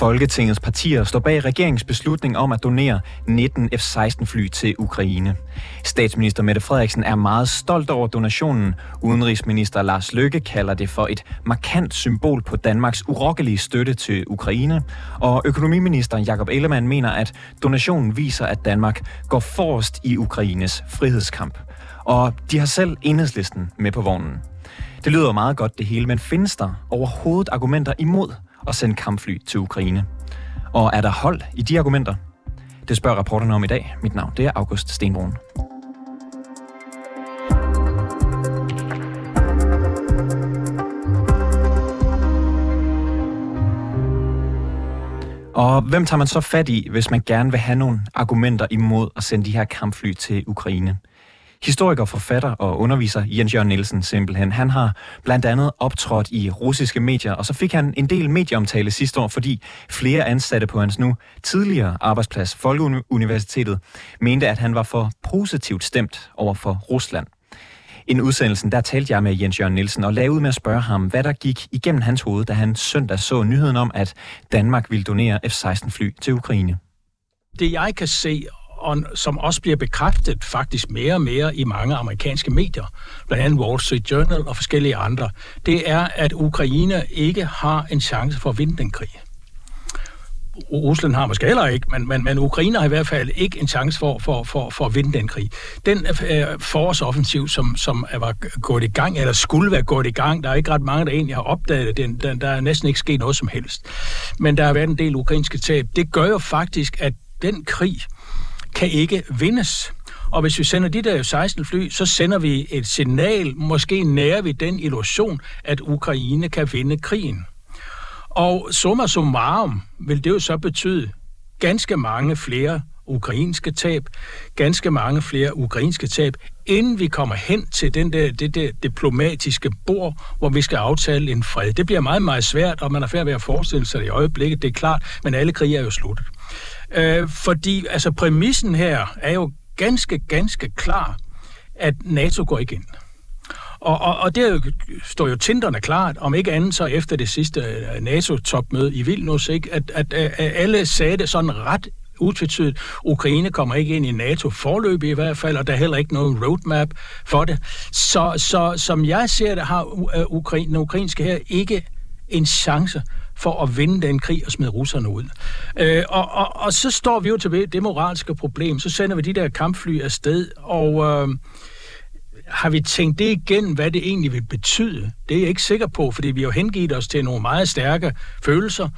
Folketingets partier står bag regeringsbeslutning om at donere 19 F-16 fly til Ukraine. Statsminister Mette Frederiksen er meget stolt over donationen. Udenrigsminister Lars Løkke kalder det for et markant symbol på Danmarks urokkelige støtte til Ukraine. Og økonomiminister Jakob Ellemann mener, at donationen viser, at Danmark går forrest i Ukraines frihedskamp. Og de har selv enhedslisten med på vognen. Det lyder meget godt det hele, men findes der overhovedet argumenter imod at sende kampfly til Ukraine? Og er der hold i de argumenter? Det spørger rapporterne om i dag. Mit navn det er August Stenbrun. Og hvem tager man så fat i, hvis man gerne vil have nogle argumenter imod at sende de her kampfly til Ukraine? Historiker, forfatter og underviser Jens Jørgen Nielsen simpelthen. Han har blandt andet optrådt i russiske medier, og så fik han en del medieomtale sidste år, fordi flere ansatte på hans nu tidligere arbejdsplads, Folkeuniversitetet, mente, at han var for positivt stemt over for Rusland. I udsendelsen, der talte jeg med Jens Jørgen Nielsen og lavede med at spørge ham, hvad der gik igennem hans hoved, da han søndag så nyheden om, at Danmark ville donere F-16 fly til Ukraine. Det jeg kan se og som også bliver bekræftet faktisk mere og mere i mange amerikanske medier, blandt andet Wall Street Journal og forskellige andre, det er, at Ukraine ikke har en chance for at vinde den krig. Rusland har måske heller ikke, men, men, men Ukraine har i hvert fald ikke en chance for, for, for, for at vinde den krig. Den øh, forårsoffensiv, som, som var gået i gang, eller skulle være gået i gang, der er ikke ret mange, der egentlig har opdaget det, den, den, der er næsten ikke sket noget som helst. Men der har været en del ukrainske tab. Det gør jo faktisk, at den krig, kan ikke vindes. Og hvis vi sender de der 16 fly, så sender vi et signal, måske nærer vi den illusion, at Ukraine kan vinde krigen. Og summa summarum vil det jo så betyde ganske mange flere ukrainske tab, ganske mange flere ukrainske tab, inden vi kommer hen til den der, det der diplomatiske bord, hvor vi skal aftale en fred. Det bliver meget, meget svært, og man er færdig ved at forestille sig det i øjeblikket, det er klart, men alle krige er jo sluttet. Øh, fordi altså præmissen her er jo ganske, ganske klar, at NATO går ikke ind. Og, og, og det står jo tinderne klart, om ikke andet så efter det sidste øh, NATO-topmøde i Vilnius, ikke? At, at, at alle sagde det sådan ret utvetydigt. Ukraine kommer ikke ind i NATO forløb i hvert fald, og der er heller ikke nogen roadmap for det. Så, så som jeg ser det, har øh, Ukraine, den ukrainske her ikke en chance for at vinde den krig og smide russerne ud. Øh, og, og, og så står vi jo til det moralske problem. Så sender vi de der kampfly afsted, og øh, har vi tænkt det igen, hvad det egentlig vil betyde? Det er jeg ikke sikker på, fordi vi har hengivet os til nogle meget stærke følelser,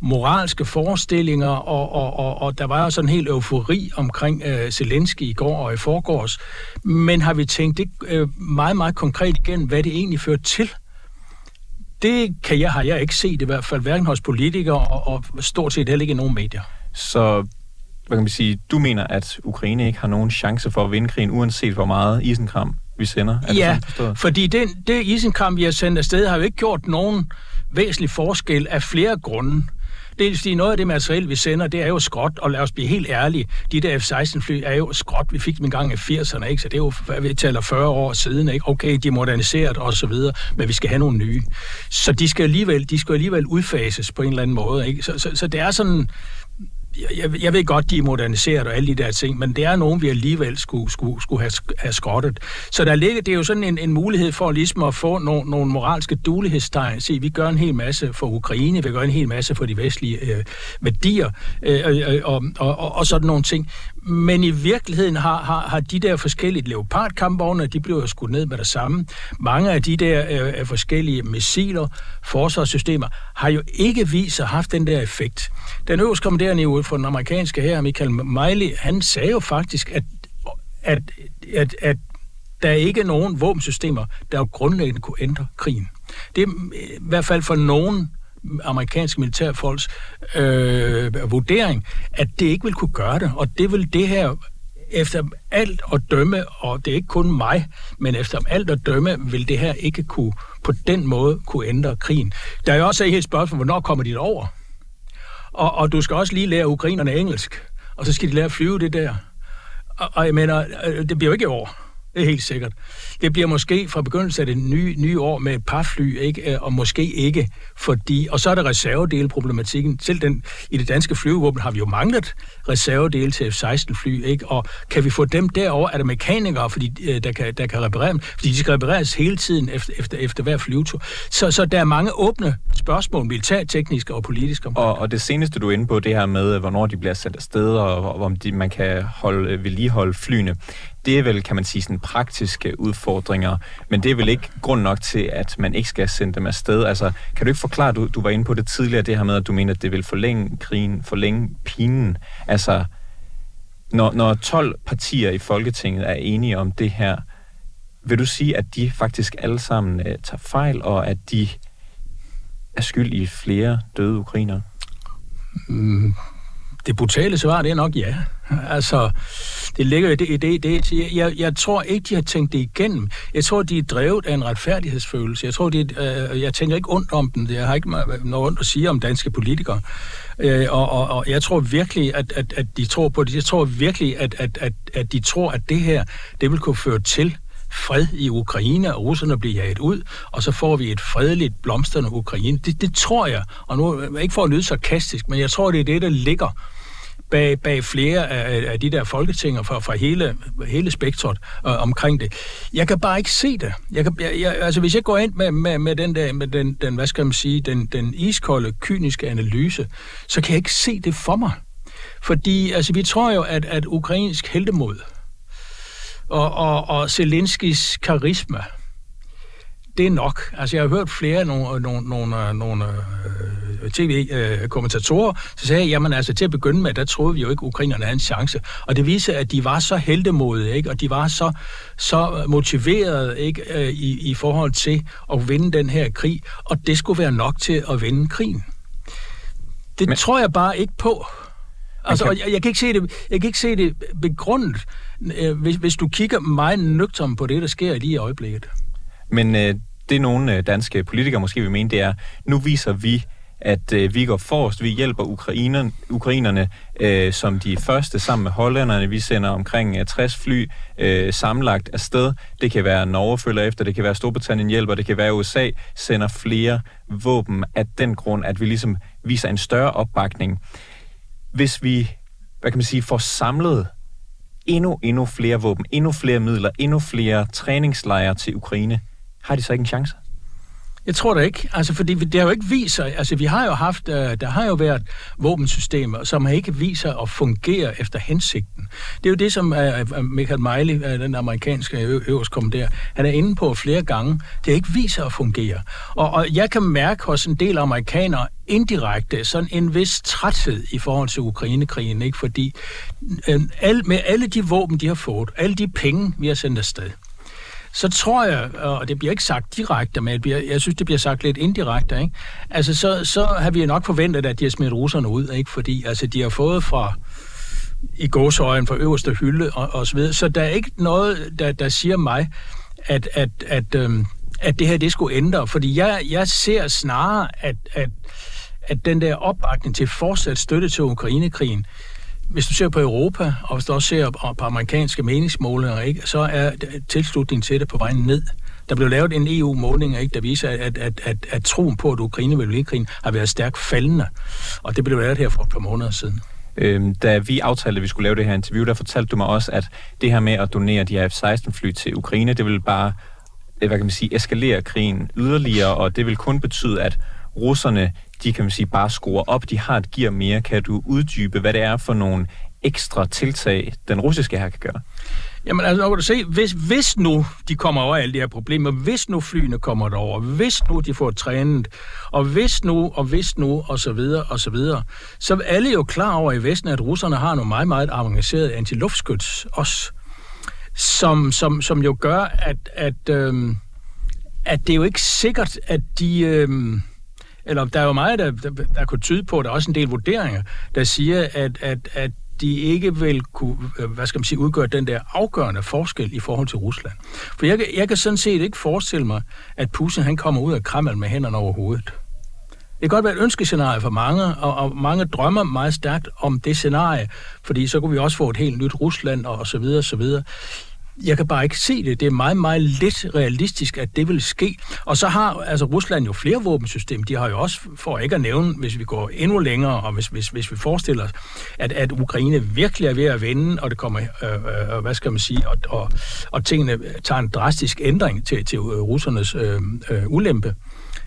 moralske forestillinger, og, og, og, og der var jo sådan en helt eufori omkring øh, Zelensky i går og i forgårs. Men har vi tænkt det øh, meget, meget konkret igen, hvad det egentlig fører til? Det kan jeg, har jeg ikke set i hvert fald, hverken hos politikere og, og stort set heller ikke i nogen medier. Så hvad kan man sige, du mener, at Ukraine ikke har nogen chance for at vinde krigen, uanset hvor meget isenkram vi sender? Er ja, det fordi den, det isenkram, vi har sendt afsted, har jo ikke gjort nogen væsentlig forskel af flere grunde. Dels fordi noget af det materiel, vi sender, det er jo skråt, og lad os blive helt ærlige, de der F-16-fly er jo skråt. Vi fik dem engang i 80'erne, ikke? så det er jo, hvad vi taler 40 år siden. Ikke? Okay, de er moderniseret og så videre, men vi skal have nogle nye. Så de skal alligevel, de skal alligevel udfases på en eller anden måde. Ikke? Så, så, så det er sådan, jeg, jeg ved godt, de er moderniseret og alle de der ting, men det er nogen, vi alligevel skulle, skulle, skulle have, have skrottet. Så der ligger, det er jo sådan en, en mulighed for ligesom at få nogle, nogle moralske dulighedstegn. Se, vi gør en hel masse for Ukraine, vi gør en hel masse for de vestlige øh, værdier øh, øh, øh, og, og, og, og sådan nogle ting. Men i virkeligheden har, har, har de der forskellige leopardkampvogne, de bliver jo skudt ned med det samme. Mange af de der øh, øh forskellige missiler, forsvarssystemer, har jo ikke vist sig haft den der effekt. Den øverste kommanderende for den amerikanske her, Michael Miley, han sagde jo faktisk, at, at, at, at der er ikke nogen våbensystemer, der jo grundlæggende kunne ændre krigen. Det er øh, i hvert fald for nogen amerikanske militærfolks øh, vurdering, at det ikke vil kunne gøre det, og det vil det her efter alt at dømme, og det er ikke kun mig, men efter alt at dømme, vil det her ikke kunne på den måde kunne ændre krigen. Der er jo også et helt spørgsmål, hvornår kommer de over? Og, og du skal også lige lære ukrainerne engelsk, og så skal de lære at flyve det der. Og, og jeg mener, øh, det bliver jo ikke i år. Det er helt sikkert. Det bliver måske fra begyndelsen af det nye, nye år med et par fly, ikke? Øh, og måske ikke, fordi... Og så er der reservedeleproblematikken. Selv den, i det danske flyvevåben har vi jo manglet reservedele til F-16-fly, ikke? Og kan vi få dem derover? Er der mekanikere, fordi, øh, der, kan, der kan reparere dem? Fordi de skal repareres hele tiden efter, efter, efter hver flyvetur. Så, så der er mange åbne spørgsmål, militærtekniske og politiske. Og, og det seneste, du er inde på, det her med, hvornår de bliver sendt afsted, og om de, man kan holde, vedligeholde flyene det er vel, kan man sige, sådan praktiske udfordringer, men det er vel ikke grund nok til, at man ikke skal sende dem afsted. Altså, kan du ikke forklare, du, du var inde på det tidligere, det her med, at du mener, at det vil forlænge krigen, forlænge pinen. Altså, når, når 12 partier i Folketinget er enige om det her, vil du sige, at de faktisk alle sammen uh, tager fejl, og at de er skyld i flere døde ukrainer? Mm, det brutale svar, det er nok ja. Altså, det ligger i det. det, det jeg, jeg tror ikke, de har tænkt det igennem. Jeg tror, de er drevet af en retfærdighedsfølelse. Jeg tror, de, øh, jeg tænker ikke ondt om dem. Jeg har ikke noget ondt at sige om danske politikere. Øh, og, og, og jeg tror virkelig, at, at, at de tror på det. Jeg tror virkelig, at, at, at, at de tror, at det her, det vil kunne føre til fred i Ukraine, og russerne bliver jaget ud, og så får vi et fredeligt, blomstrende Ukraine. Det, det tror jeg, og nu ikke for at lyde sarkastisk, men jeg tror, det er det, der ligger bag, bag flere af, af de der folketinger fra, fra hele, hele spektret øh, omkring det. Jeg kan bare ikke se det. Jeg kan, jeg, jeg, altså, hvis jeg går ind med, med, med, den, der, med den, den, hvad skal man sige, den, den iskolde, kyniske analyse, så kan jeg ikke se det for mig. Fordi altså, vi tror jo, at, at ukrainsk heldemod og, og, og Zelenskis karisma, det er nok. Altså, jeg har hørt flere nogle, nogle, nogle, nogle øh, tv-kommentatorer, så sagde jeg, jamen altså, til at begynde med, der troede vi jo ikke, at ukrainerne havde en chance. Og det viser, at de var så heldemodige, ikke? og de var så, så motiverede ikke? Øh, i, i forhold til at vinde den her krig, og det skulle være nok til at vinde krigen. Det Men... tror jeg bare ikke på. Altså, kan... jeg, jeg, kan ikke se det, jeg kan ikke se det begrundet, øh, Øh, hvis, hvis du kigger meget nøgtern på det, der sker lige i øjeblikket. Men øh, det nogle øh, danske politikere måske vil mene, det er, nu viser vi, at øh, vi går forrest, vi hjælper ukrainerne, ukrainerne øh, som de første sammen med hollænderne. Vi sender omkring øh, 60 fly øh, sammenlagt afsted. Det kan være Norge følger efter, det kan være Storbritannien hjælper, det kan være USA sender flere våben af den grund, at vi ligesom viser en større opbakning. Hvis vi, hvad kan man sige, får samlet endnu, endnu flere våben, endnu flere midler, endnu flere træningslejre til Ukraine, har de så ikke en chance? Jeg tror det ikke, altså fordi det har jo ikke vist sig, altså vi har jo haft, øh, der har jo været våbensystemer, som har ikke vist sig at fungere efter hensigten. Det er jo det, som øh, øh, Michael Miley, den amerikanske øverstkommanderer, han er inde på flere gange. Det har ikke vist sig at fungere. Og, og jeg kan mærke hos en del amerikanere indirekte sådan en vis træthed i forhold til Ukrainekrigen, ikke? fordi øh, al, med alle de våben, de har fået, alle de penge, vi har sendt afsted, så tror jeg, og det bliver ikke sagt direkte, men jeg synes, det bliver sagt lidt indirekte, ikke? Altså, så, så har vi nok forventet, at de har smidt russerne ud, ikke? Fordi altså, de har fået fra i gåsøjen fra øverste hylde og, og så videre. Så der er ikke noget, der, der siger mig, at, at, at, øhm, at det her, det skulle ændre. Fordi jeg, jeg ser snarere, at, at, at den der opbakning til fortsat støtte til Ukrainekrigen, hvis du ser på Europa, og hvis du også ser på amerikanske meningsmålinger, ikke, så er tilslutningen til det på vej ned. Der blev lavet en EU-måling, ikke, der viser, at, at, at, at troen på, at Ukraine vil krigen, har været stærkt faldende. Og det blev lavet her for et par måneder siden. Øhm, da vi aftalte, at vi skulle lave det her interview, der fortalte du mig også, at det her med at donere de her F-16-fly til Ukraine, det vil bare øh, hvad kan man sige, eskalere krigen yderligere, og det vil kun betyde, at russerne de kan man sige bare score op, de har et gear mere. Kan du uddybe, hvad det er for nogle ekstra tiltag, den russiske her kan gøre? Jamen altså, nu kan du se, hvis, hvis nu de kommer over alle de her problemer, hvis nu flyene kommer derover, hvis nu de får trænet, og hvis nu, og hvis nu, og så videre, og så videre, så er alle jo klar over i Vesten, at russerne har nogle meget, meget avancerede antiluftskyts også, som, som, som jo gør, at, at, øhm, at det er jo ikke sikkert, at de... Øhm, eller der er jo meget, der, der, der kunne tyde på, der er også en del vurderinger, der siger, at, at, at de ikke vil kunne, øh, hvad skal man sige, udgøre den der afgørende forskel i forhold til Rusland. For jeg, jeg kan sådan set ikke forestille mig, at Putin han kommer ud af Kreml med hænderne over hovedet. Det kan godt være et ønskescenarie for mange, og, og mange drømmer meget stærkt om det scenarie, fordi så kunne vi også få et helt nyt Rusland og, og så videre, og så videre. Jeg kan bare ikke se det. Det er meget, meget lidt realistisk, at det vil ske. Og så har altså Rusland jo flere våbensystemer. De har jo også, for ikke at nævne, hvis vi går endnu længere, og hvis, hvis, hvis vi forestiller os, at, at Ukraine virkelig er ved at vende, og det kommer, øh, øh, hvad skal man sige, og, og, og tingene tager en drastisk ændring til, til øh, russernes øh, øh, ulempe,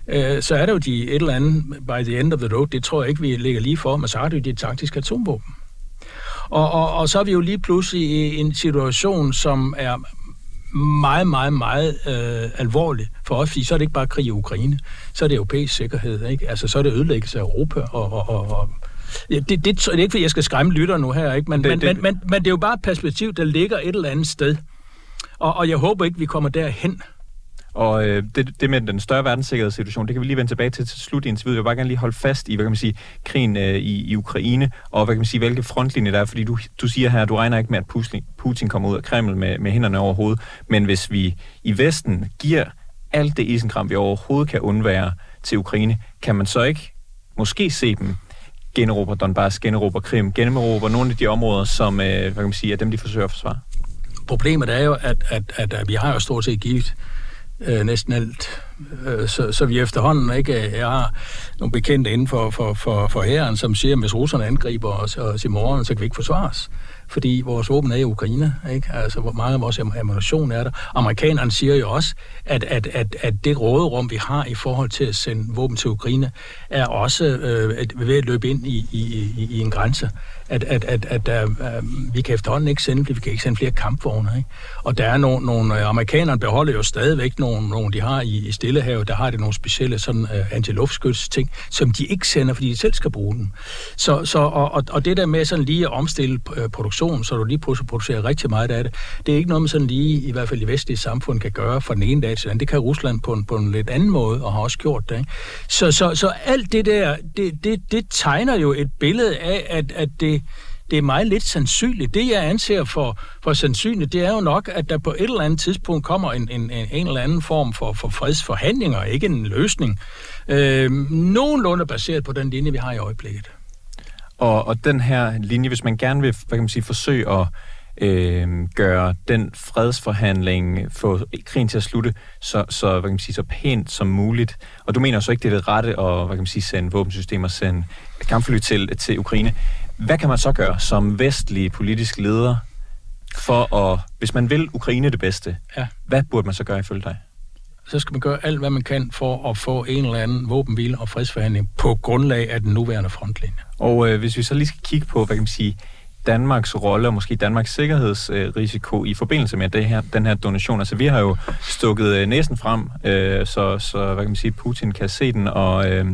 øh, så er det jo de et eller andet by the end of the road. Det tror jeg ikke, vi ligger lige for, men så har det jo de taktiske atomvåben. Og, og, og så er vi jo lige pludselig i en situation, som er meget, meget, meget øh, alvorlig for os, fordi så er det ikke bare krig i Ukraine, så er det europæisk sikkerhed, ikke? Altså, så er det ødelæggelse af Europa, og, og, og, og det, det, det, er ikke, fordi jeg skal skræmme lytter nu her, ikke? Men, det, men, det, men, men, men det er jo bare et perspektiv, der ligger et eller andet sted. Og, og jeg håber ikke, vi kommer derhen. Og øh, det, det med den større verdenssikkerhedssituation, det kan vi lige vende tilbage til til slut i interviewet. Jeg vil bare gerne lige holde fast i, hvad kan man sige, krigen øh, i, i Ukraine, og hvad kan man sige, hvilke frontlinjer der er, fordi du, du siger her, at du regner ikke med, at Putin, Putin kommer ud af Kreml med, med hænderne over hovedet, men hvis vi i Vesten giver alt det isenkram, vi overhovedet kan undvære til Ukraine, kan man så ikke måske se dem generobre Donbass, generobre Krim, generobre nogle af de områder, som øh, hvad kan man sige, er dem, de forsøger at forsvare? Problemet er jo, at, at, at, at vi har jo stort set givet øh, næsten alt. Øh, så, så vi efterhånden ikke øh, jeg har nogle bekendte inden for, for, for, for herren, som siger, at hvis russerne angriber os, os i morgen, så kan vi ikke forsvares fordi vores våben er i Ukraine, ikke? Altså, hvor meget af vores ammunition er der. Amerikanerne siger jo også, at, at, at, at det råderum, vi har i forhold til at sende våben til Ukraine, er også øh, ved at løbe ind i, i, i, i en grænse. At, at, at, at at vi kan efterhånden ikke sende, vi kan ikke sende flere kampvogne. Ikke? Og der er nogle, nogle amerikanerne beholder jo stadigvæk nogle, nogle de har i, i Stillehavet, der har det nogle specielle sådan øh, antiluftskyts ting, som de ikke sender, fordi de selv skal bruge dem. Så, så, og, og, og det der med sådan lige at omstille øh, produktion, så du lige pludselig producerer rigtig meget af det, det er ikke noget, man sådan lige, i hvert fald i vestlige samfund, kan gøre fra den ene dag til den anden. Det kan Rusland på en, på en lidt anden måde, og har også gjort det. Ikke? Så, så, så alt det der, det, det, det tegner jo et billede af, at, at det, det er meget lidt sandsynligt. Det, jeg anser for, for sandsynligt, det er jo nok, at der på et eller andet tidspunkt kommer en, en, en eller anden form for, for fredsforhandlinger, ikke en løsning. Øh, nogenlunde baseret på den linje, vi har i øjeblikket. Og, og den her linje, hvis man gerne vil hvad kan man sige, forsøge at øh, gøre den fredsforhandling, få krigen til at slutte så, så, hvad kan man sige, så pænt som muligt. Og du mener så ikke, det er det rette at hvad kan man sige, sende våbensystemer, sende kampfly til, til Ukraine. Hvad kan man så gøre som vestlig politisk leder for at, hvis man vil Ukraine det bedste, ja. hvad burde man så gøre ifølge dig? så skal man gøre alt, hvad man kan for at få en eller anden våbenhvile og fredsforhandling på grundlag af den nuværende frontlinje. Og øh, hvis vi så lige skal kigge på, hvad kan man sige, Danmarks rolle og måske Danmarks sikkerhedsrisiko i forbindelse med det her, den her donation. Altså vi har jo stukket øh, næsen frem, øh, så, så hvad kan man sige, Putin kan se den, og øh,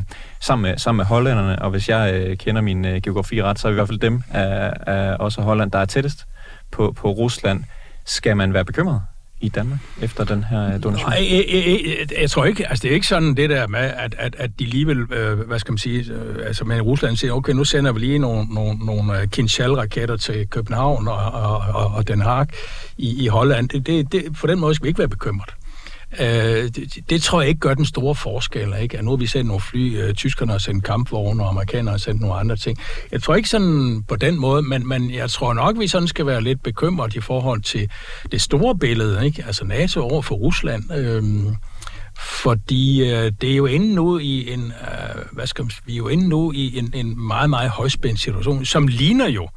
sammen, med, sammen med hollænderne, og hvis jeg øh, kender min øh, geografi ret, så er vi i hvert fald dem af, af også Holland, der er tættest på, på Rusland. Skal man være bekymret? I Danmark efter den her øh, donation? Nej, jeg, jeg, jeg, jeg tror ikke, altså det er ikke sådan det der med, at, at, at de alligevel, øh, hvad skal man sige, øh, altså med Rusland siger, okay, nu sender vi lige nogle, nogle, nogle øh, Kinshal-raketter til København og, og, og, og Den Haag i, i Holland. Det, det, det, på den måde skal vi ikke være bekymret. Øh, det, det tror jeg ikke gør den store forskel. Ikke? nu har vi sendt nogle fly, øh, tyskerne har sendt kampvogne, og amerikanerne har sendt nogle andre ting. Jeg tror ikke sådan på den måde, men, men jeg tror nok, vi sådan skal være lidt bekymret i forhold til det store billede, ikke? altså NATO over for Rusland. Øh, fordi øh, det er jo inde nu i en, øh, hvad skal man, vi er jo inde nu i en, en meget, meget højspændt situation, som ligner jo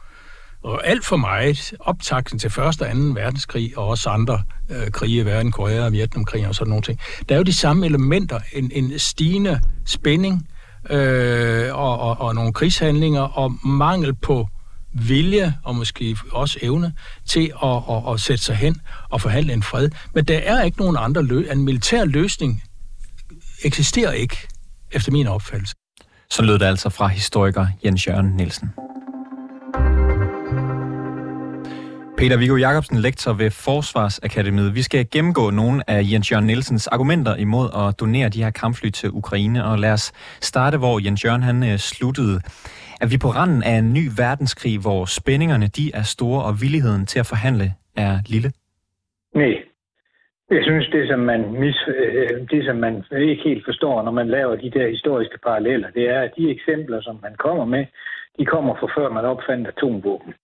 og alt for meget optakten til 1. og 2. verdenskrig, og også andre øh, krige i verden, Korea og Vietnamkrig og sådan nogle ting. Der er jo de samme elementer, en, en stigende spænding øh, og, og, og nogle krigshandlinger og mangel på vilje og måske også evne til at, at, at sætte sig hen og forhandle en fred. Men der er ikke nogen andre løsning. En militær løsning eksisterer ikke, efter min opfattelse. Så lød det altså fra historiker Jens Jørgen Nielsen. Peter Viggo Jacobsen, lektor ved Forsvarsakademiet. Vi skal gennemgå nogle af Jens Jørgen Nielsens argumenter imod at donere de her kampfly til Ukraine, og lad os starte, hvor Jens Jørgen han øh, sluttede. Er vi på randen af en ny verdenskrig, hvor spændingerne de er store, og villigheden til at forhandle er lille? Nej. Jeg synes, det som, man mis, øh, det, som man ikke helt forstår, når man laver de der historiske paralleller, det er, at de eksempler, som man kommer med, de kommer fra før man opfandt atomvåben.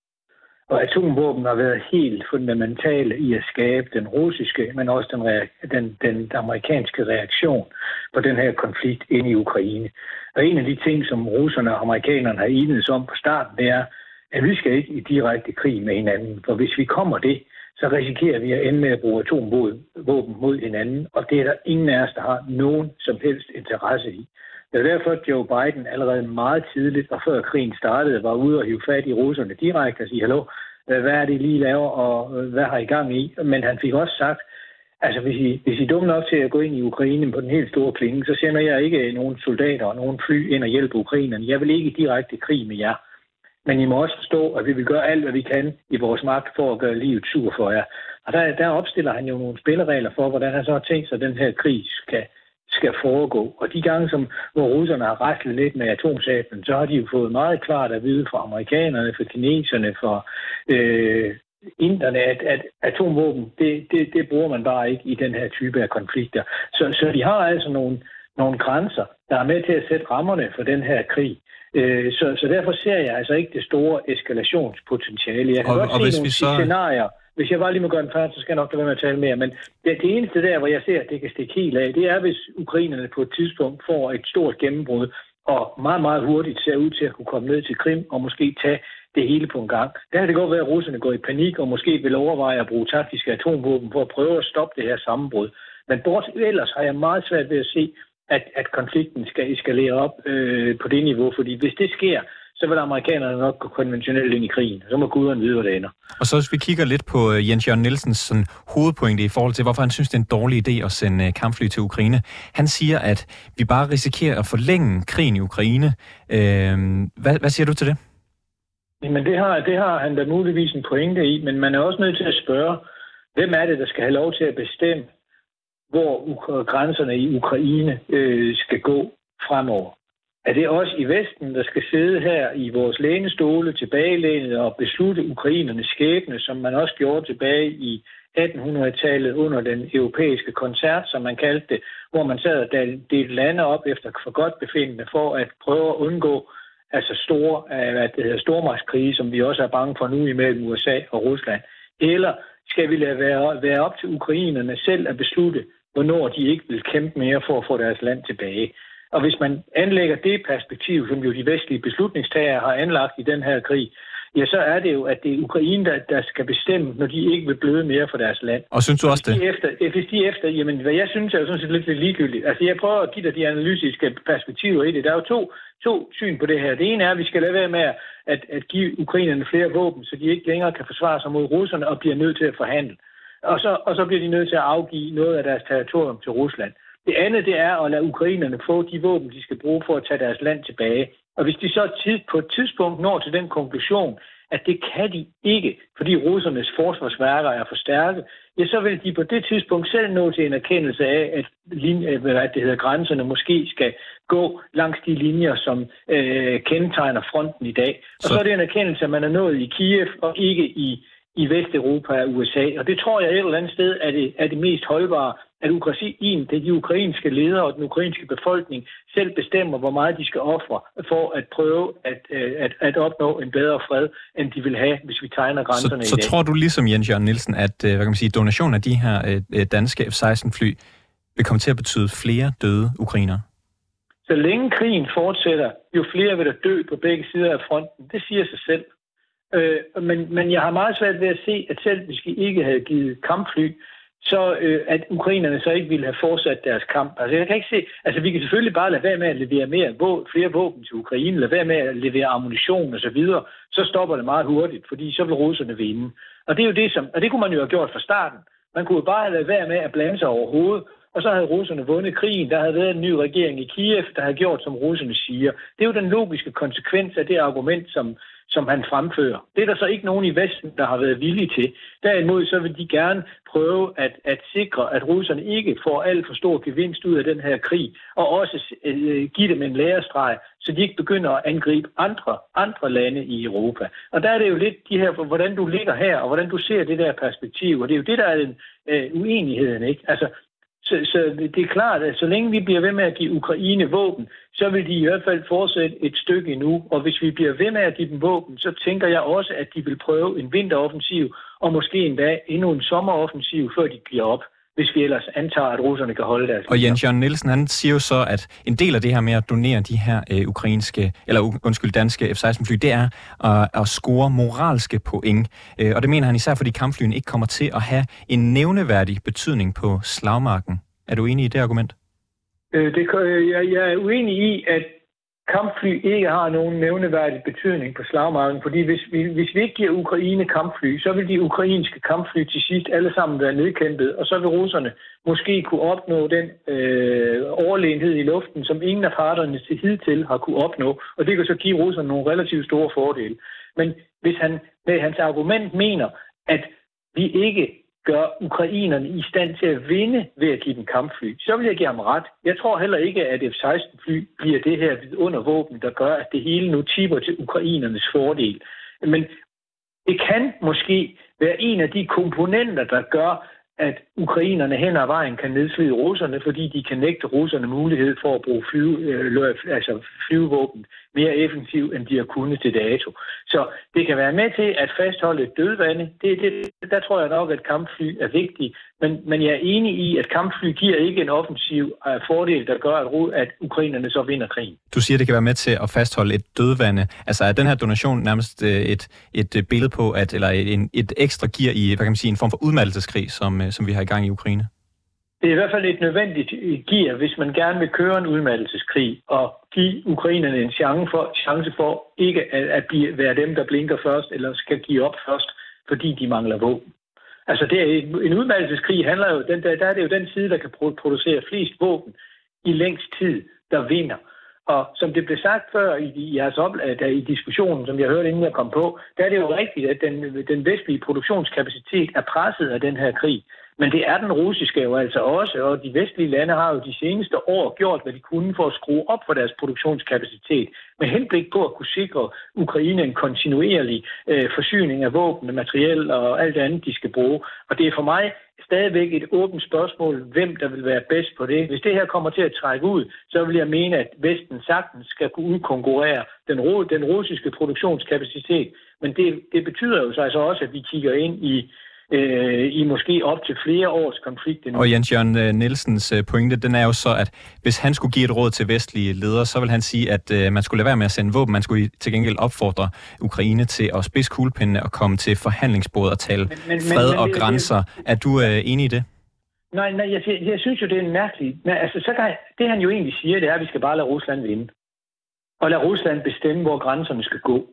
Og atomvåben har været helt fundamentale i at skabe den russiske, men også den, den, den amerikanske reaktion på den her konflikt inde i Ukraine. Og en af de ting, som russerne og amerikanerne har enedes om på starten, det er, at vi skal ikke i direkte krig med hinanden. For hvis vi kommer det, så risikerer vi at ende med at bruge atomvåben mod hinanden, og det er der ingen af os, der har nogen som helst interesse i. Det er derfor, at Joe Biden allerede meget tidligt, og før krigen startede, var ude og hive fat i russerne direkte og sige, hallo, øh, hvad er det, I lige laver, og øh, hvad har I gang i? Men han fik også sagt, altså hvis I, hvis I er dumme nok til at gå ind i Ukraine på den helt store klinge, så sender jeg ikke øh, nogen soldater og nogen fly ind og hjælpe ukrainerne. Jeg vil ikke direkte krig med jer. Men I må også forstå, at vi vil gøre alt, hvad vi kan i vores magt for at gøre livet sur for jer. Og der, der opstiller han jo nogle spilleregler for, hvordan han så har tænkt sig, at den her krig skal, skal foregå. Og de gange, som, hvor russerne har rejslet lidt med atomsablen, så har de jo fået meget klart at vide fra amerikanerne, fra kineserne, fra øh, inderne, at, at atomvåben, det, det, det bruger man bare ikke i den her type af konflikter. Så, så de har altså nogle, nogle grænser, der er med til at sætte rammerne for den her krig. Øh, så, så derfor ser jeg altså ikke det store eskalationspotentiale. Jeg kan og, godt og se hvis nogle vi så... scenarier, hvis jeg bare lige må gøre den færdig, så skal jeg nok lade være med at tale mere. Men det, det eneste der, hvor jeg ser, at det kan stikke helt af, det er, hvis ukrainerne på et tidspunkt får et stort gennembrud, og meget, meget hurtigt ser ud til at kunne komme ned til Krim og måske tage det hele på en gang. Der har det godt været, at russerne går i panik og måske vil overveje at bruge taktiske atomvåben for at prøve at stoppe det her sammenbrud. Men bortset ellers har jeg meget svært ved at se, at, at konflikten skal eskalere op øh, på det niveau, fordi hvis det sker, så vil amerikanerne nok gå konventionelt ind i krigen. Så må guderne vide, hvor det ender. Og så hvis vi kigger lidt på øh, Jens Jørgen Nielsens sådan, hovedpointe i forhold til, hvorfor han synes, det er en dårlig idé at sende øh, kampfly til Ukraine. Han siger, at vi bare risikerer at forlænge krigen i Ukraine. Øh, hvad, hvad siger du til det? Jamen det har, det har han da muligvis en pointe i, men man er også nødt til at spørge, hvem er det, der skal have lov til at bestemme, hvor grænserne i Ukraine øh, skal gå fremover. Er det os i Vesten, der skal sidde her i vores lænestole tilbagelænet og beslutte ukrainernes skæbne, som man også gjorde tilbage i 1800-tallet under den europæiske koncert, som man kaldte det, hvor man sad og delte lande op efter for godt befindende for at prøve at undgå altså store, øh, hvad det hedder, stormagtskrige, som vi også er bange for nu imellem USA og Rusland. Eller skal vi lade være, være op til ukrainerne selv at beslutte, hvornår de ikke vil kæmpe mere for at få deres land tilbage. Og hvis man anlægger det perspektiv, som jo de vestlige beslutningstagere har anlagt i den her krig, ja, så er det jo, at det er Ukraine, der, der skal bestemme, når de ikke vil bløde mere for deres land. Og synes du også hvis de det? Efter, hvis de efter, jamen hvad jeg synes er jo sådan set lidt, lidt ligegyldigt. Altså jeg prøver at give dig de analytiske perspektiver i det. Der er jo to, to syn på det her. Det ene er, at vi skal lade være med at, at give ukrainerne flere våben, så de ikke længere kan forsvare sig mod russerne og bliver nødt til at forhandle. Og så, og så bliver de nødt til at afgive noget af deres territorium til Rusland. Det andet det er at lade ukrainerne få de våben, de skal bruge for at tage deres land tilbage. Og hvis de så på et tidspunkt når til den konklusion, at det kan de ikke, fordi russernes forsvarsværker er for stærke, ja, så vil de på det tidspunkt selv nå til en erkendelse af, at linje, hvad det hedder, grænserne måske skal gå langs de linjer, som øh, kendetegner fronten i dag. Og så, så er det en erkendelse, at man er nået i Kiev og ikke i i Vesteuropa og USA. Og det tror jeg et eller andet sted er det, er det mest holdbare, at Ukraine, det de ukrainske ledere og den ukrainske befolkning selv bestemmer, hvor meget de skal ofre for at prøve at, øh, at, at opnå en bedre fred, end de vil have, hvis vi tegner grænserne så, så i dag. Så tror du ligesom Jens Jørgen Nielsen, at øh, hvad kan man sige, donation af de her øh, danske F-16-fly vil komme til at betyde flere døde ukrainer? Så længe krigen fortsætter, jo flere vil der dø på begge sider af fronten. Det siger sig selv. Øh, men, men jeg har meget svært ved at se, at selv hvis vi ikke havde givet kampfly, så øh, at ukrainerne så ikke ville have fortsat deres kamp. Altså jeg kan ikke se, altså vi kan selvfølgelig bare lade være med at levere mere, flere våben til Ukraine, lade være med at levere ammunition og så videre, så stopper det meget hurtigt, fordi så vil russerne vinde. Og det er jo det, som, og det kunne man jo have gjort fra starten. Man kunne jo bare have lade være med at blande sig overhovedet, og så havde russerne vundet krigen. Der havde været en ny regering i Kiev, der havde gjort, som russerne siger. Det er jo den logiske konsekvens af det argument, som, som han fremfører. Det er der så ikke nogen i Vesten, der har været villige til. Derimod så vil de gerne prøve at, at sikre, at russerne ikke får alt for stor gevinst ud af den her krig, og også øh, give dem en lærestreg, så de ikke begynder at angribe andre, andre lande i Europa. Og der er det jo lidt de her, hvordan du ligger her, og hvordan du ser det der perspektiv, og det er jo det, der er den øh, uenigheden, ikke? Altså, så, så det er klart, at så længe vi bliver ved med at give Ukraine våben, så vil de i hvert fald fortsætte et stykke endnu. Og hvis vi bliver ved med at give dem våben, så tænker jeg også, at de vil prøve en vinteroffensiv, og måske endda endnu en sommeroffensiv, før de giver op hvis vi ellers antager, at russerne kan holde deres... Og Jens Jørgen Nielsen, han siger jo så, at en del af det her med at donere de her øh, ukrainske, eller undskyld, danske F-16-fly, det er at, at score moralske point. Øh, og det mener han især, fordi kampflyene ikke kommer til at have en nævneværdig betydning på slagmarken. Er du enig i det argument? Øh, det, jeg, jeg er uenig i, at kampfly ikke har nogen nævneværdig betydning på slagmarken, fordi hvis vi, hvis vi ikke giver Ukraine kampfly, så vil de ukrainske kampfly til sidst alle sammen være nedkæmpet, og så vil russerne måske kunne opnå den øh, overlegenhed i luften, som ingen af parterne til hidtil har kunne opnå, og det kan så give russerne nogle relativt store fordele. Men hvis han med hans argument mener, at vi ikke gør ukrainerne i stand til at vinde ved at give dem kampfly, så vil jeg give ham ret. Jeg tror heller ikke, at F-16-fly bliver det her våben, der gør, at det hele nu tipper til ukrainernes fordel. Men det kan måske være en af de komponenter, der gør, at ukrainerne hen ad vejen kan nedslide russerne, fordi de kan nægte russerne mulighed for at bruge flyve, øh, altså flyvevåben mere effektivt, end de har kunnet til dato. Så det kan være med til at fastholde et dødvande. Det, det, der tror jeg nok, at kampfly er vigtige. Men, men jeg er enig i, at kampfly giver ikke en offensiv uh, fordel, der gør, at, at ukrainerne så vinder krigen. Du siger, det kan være med til at fastholde et dødvande. Altså er den her donation nærmest øh, et, et øh, billede på, at, eller en, et ekstra gear i hvad kan man sige, en form for udmattelseskrig, som, som vi har i gang i Ukraine? Det er i hvert fald et nødvendigt gear, hvis man gerne vil køre en udmattelseskrig og give ukrainerne en chance for, chance for ikke at, at blive, være dem, der blinker først, eller skal give op først, fordi de mangler våben. Altså det er, en udmattelseskrig handler jo, den, der, der er det jo den side, der kan producere flest våben i længst tid, der vinder. Og som det blev sagt før i, i jeres oplag, der øh, i diskussionen, som jeg hørte inden jeg kom på, der er det jo rigtigt, at den, den vestlige produktionskapacitet er presset af den her krig. Men det er den russiske jo altså også, og de vestlige lande har jo de seneste år gjort, hvad de kunne for at skrue op for deres produktionskapacitet, med henblik på at kunne sikre Ukraine en kontinuerlig øh, forsyning af våben, materiel og alt andet, de skal bruge. Og det er for mig stadigvæk et åbent spørgsmål, hvem der vil være bedst på det. Hvis det her kommer til at trække ud, så vil jeg mene, at Vesten sagtens skal kunne udkonkurrere den, den russiske produktionskapacitet. Men det, det betyder jo så altså også, at vi kigger ind i øh, i måske op til flere års konflikt endnu. Og Jens Jørgen øh, Nielsens øh, pointe, den er jo så, at hvis han skulle give et råd til vestlige ledere, så vil han sige, at øh, man skulle lade være med at sende våben. Man skulle til gengæld opfordre Ukraine til at spidse kuglepindene og komme til forhandlingsbordet og tale men, men, fred men, og men, grænser. Er du øh, enig i det? Nej, nej jeg, jeg synes jo, det er en mærkelig... Men, altså, så kan, det han jo egentlig siger, det er, at vi skal bare lade Rusland vinde. Og lade Rusland bestemme, hvor grænserne skal gå.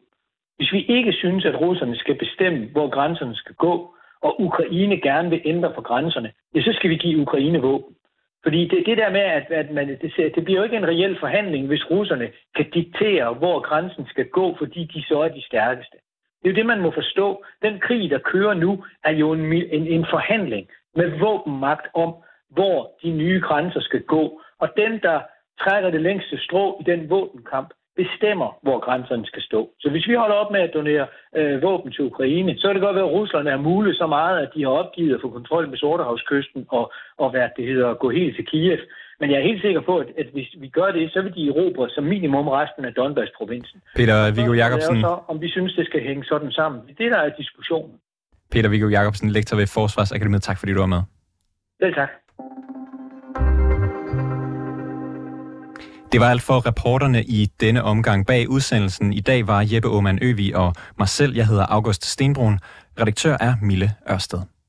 Hvis vi ikke synes, at russerne skal bestemme, hvor grænserne skal gå, og Ukraine gerne vil ændre på grænserne, ja, så skal vi give Ukraine våben. Fordi det, det der med, at, at man, det, det bliver jo ikke en reel forhandling, hvis russerne kan diktere, hvor grænsen skal gå, fordi de så er de stærkeste. Det er jo det, man må forstå. Den krig, der kører nu, er jo en, en, en forhandling med våbenmagt om, hvor de nye grænser skal gå. Og den, der trækker det længste strå i den våbenkamp, bestemmer, hvor grænserne skal stå. Så hvis vi holder op med at donere øh, våben til Ukraine, så er det godt være, at Rusland er muligt så meget, at de har opgivet at få kontrol med Sortehavskysten og, og hvad det hedder, gå helt til Kiev. Men jeg er helt sikker på, at, at hvis vi gør det, så vil de erobre som minimum resten af Donbass-provinsen. Peter Viggo Jacobsen. Så, om vi synes, det skal hænge sådan sammen. Det er det, der er diskussionen. Peter Viggo Jacobsen, lektor ved Forsvarsakademiet. Tak fordi du var med. Selv tak. Det var alt for reporterne i denne omgang. Bag udsendelsen i dag var Jeppe Aumann Øvi og mig selv. Jeg hedder August Stenbrun. Redaktør er Mille Ørsted.